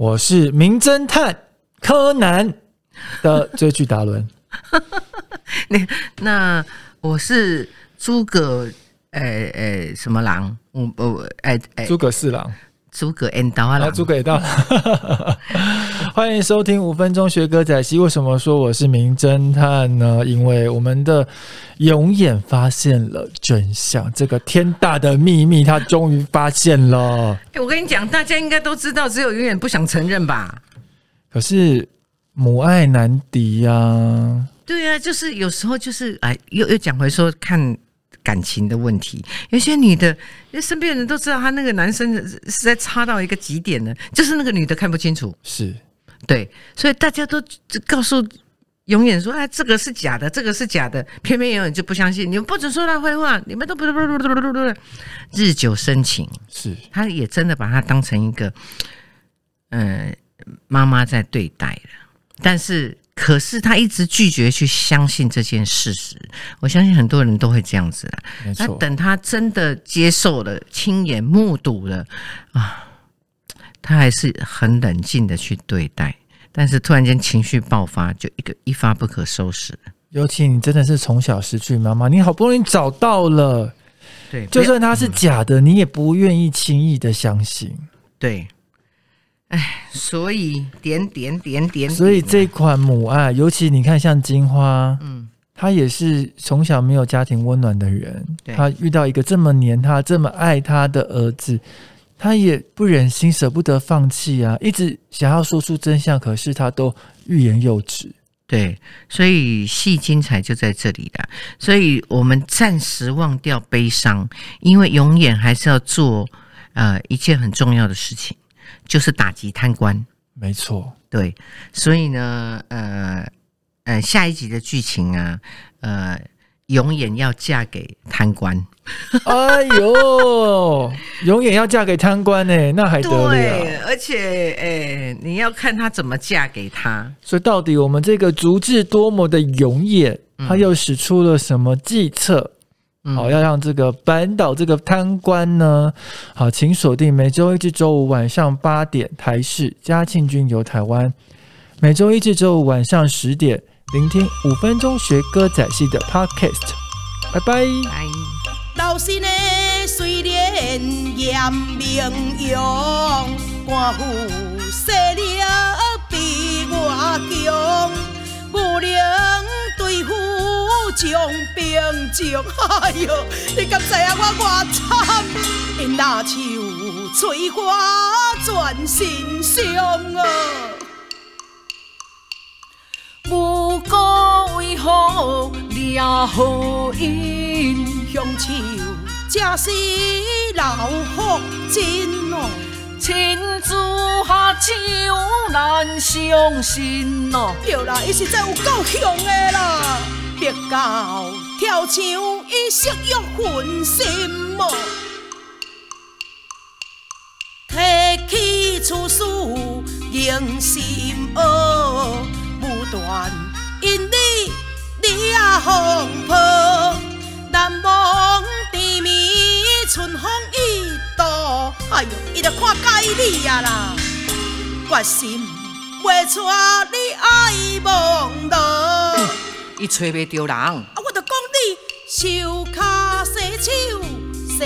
我是名侦探柯南的追剧达伦。那那我是诸葛，诶、诶、什么狼？我我诶诶，诸葛四郎，诸葛 N 刀啊啊，狼。诸葛也到了。欢迎收听五分钟学歌仔戏。为什么说我是名侦探呢？因为我们的永远发现了真相，这个天大的秘密，他终于发现了。诶我跟你讲，大家应该都知道，只有永远不想承认吧？可是母爱难敌呀、对啊，就是有时候就是哎，又又讲回说看感情的问题，有些女的，因为身边人都知道，她那个男生是在差到一个极点了，就是那个女的看不清楚，是对，所以大家都告诉永远说，哎，这个是假的，这个是假的，偏偏永远就不相信，你们不准说他坏话，你们都不不不不不不不，日久生情，是，他也真的把他当成一个，呃，妈妈在对待了。但是，可是他一直拒绝去相信这件事实。我相信很多人都会这样子啦。那等他真的接受了、亲眼目睹了啊，他还是很冷静的去对待。但是突然间情绪爆发，就一个一发不可收拾。尤其你真的是从小失去妈妈，你好不容易找到了，对，就算它是假的，你也不愿意轻易的相信。对，哎，所以点点点点所以这款母爱，尤其你看像金花，嗯，她也是从小没有家庭温暖的人，对她遇到一个这么黏她、这么爱她的儿子，她也不忍心、舍不得放弃啊，一直想要说出真相，可是他都欲言又止。对，所以戏精彩就在这里了。所以我们暂时忘掉悲伤，因为永远还是要做呃一件很重要的事情，就是打击贪官。没错，对，所以呢，呃呃，下一集的剧情啊，呃，永远要嫁给贪官。哎呦，永远要嫁给贪官呢、那还得了？对，而且诶、你要看他怎么嫁给他。所以到底我们这个足智多谋的永野，他又使出了什么计策？嗯好，要让这个扳倒这个贪官呢？好，请锁定每周一至周五晚上八点台视嘉庆君游台湾，每周一至周五晚上十点聆听五分钟学歌仔戏的 Podcast。拜拜。哎。老身的虽然严明勇，官府势力比我强，武能对付将兵将。哎哟，你敢知影我偌惨？因那手催我全身伤啊！无辜为何惹祸因乡手，这是老福真哦。亲自下手难相信哦。对啦，伊实在有够凶的啦！别到跳墙，伊色欲焚心哦。提起处事迎心恶，伊着看介意你啊啦，决心袂带你爱忘路。伊找袂着人，啊，我着讲你手骹洗手，洗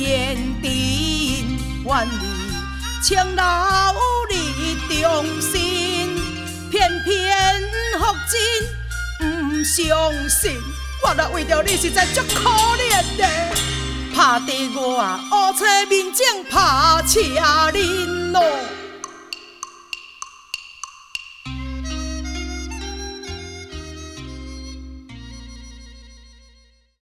眼睛，愿你情留你忠心，偏偏福真不相信。我若为着你实在足可怜的，拍地我乌青面前拍车恁咯。